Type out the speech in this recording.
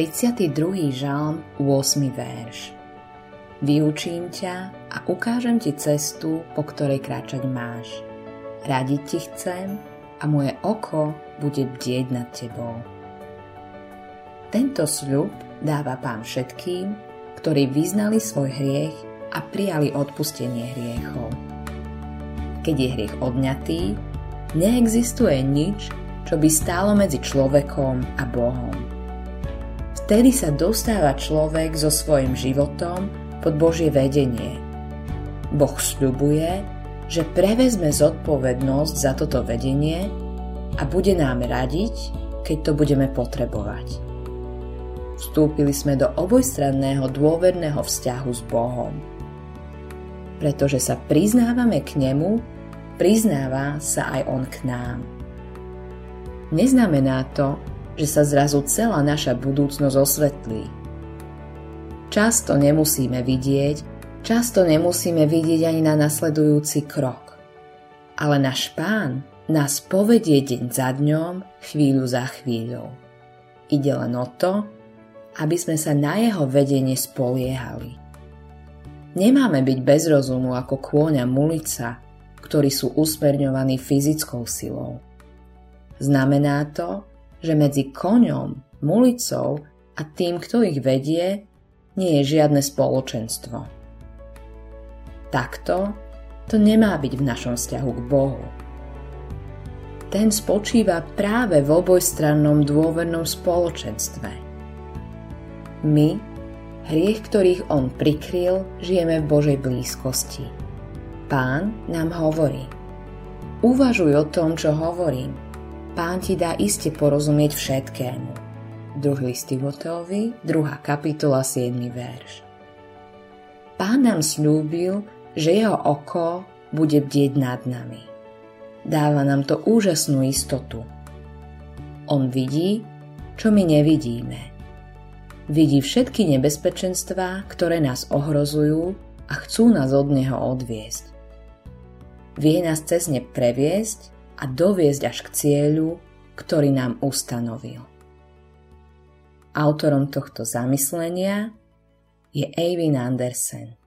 32. žalm, 8. verš. Vyučím ťa a ukážem ti cestu, po ktorej kráčať máš. Radiť ti chcem a moje oko bude bdieť nad tebou. Tento sľub dáva pán všetkým, ktorí vyznali svoj hriech a prijali odpustenie hriechov. Keď je hriech odňatý, neexistuje nič, čo by stálo medzi človekom a Bohom. Vtedy sa dostáva človek so svojim životom pod Božie vedenie. Boh sľubuje, že prevezme zodpovednosť za toto vedenie a bude nám radiť, keď to budeme potrebovať. Vstúpili sme do obojstranného dôverného vzťahu s Bohom. Pretože sa priznávame k Nemu, priznáva sa aj On k nám. Neznamená to, že sa zrazu celá naša budúcnosť osvetlí. Často nemusíme vidieť, často nemusíme vidieť ani na nasledujúci krok. Ale náš pán nás povedie deň za dňom, chvíľu za chvíľou. Ide len o to, aby sme sa na jeho vedenie spoliehali. Nemáme byť bez rozumu ako kôň a mulica, ktorí sú usmerňovaní fyzickou silou. Znamená to, že medzi koňom, mulicou a tým, kto ich vedie, nie je žiadne spoločenstvo. Takto to nemá byť v našom vzťahu k Bohu. Ten spočíva práve v obojstrannom dôvernom spoločenstve. My, hriech, ktorých On prikryl, žijeme v Božej blízkosti. Pán nám hovorí. Uvažuj o tom, čo hovorím – Pán ti dá iste porozumieť všetkému. Druhý list Timoteovi, 2. kapitola, 7. verš. Pán nám slúbil, že jeho oko bude bdieť nad nami. Dáva nám to úžasnú istotu. On vidí, čo my nevidíme. Vidí všetky nebezpečenstvá, ktoré nás ohrozujú a chcú nás od neho odviesť. Vie nás cez ne previesť a doviezť až k cieľu, ktorý nám ustanovil. Autorom tohto zamyslenia je Eivin Andersen.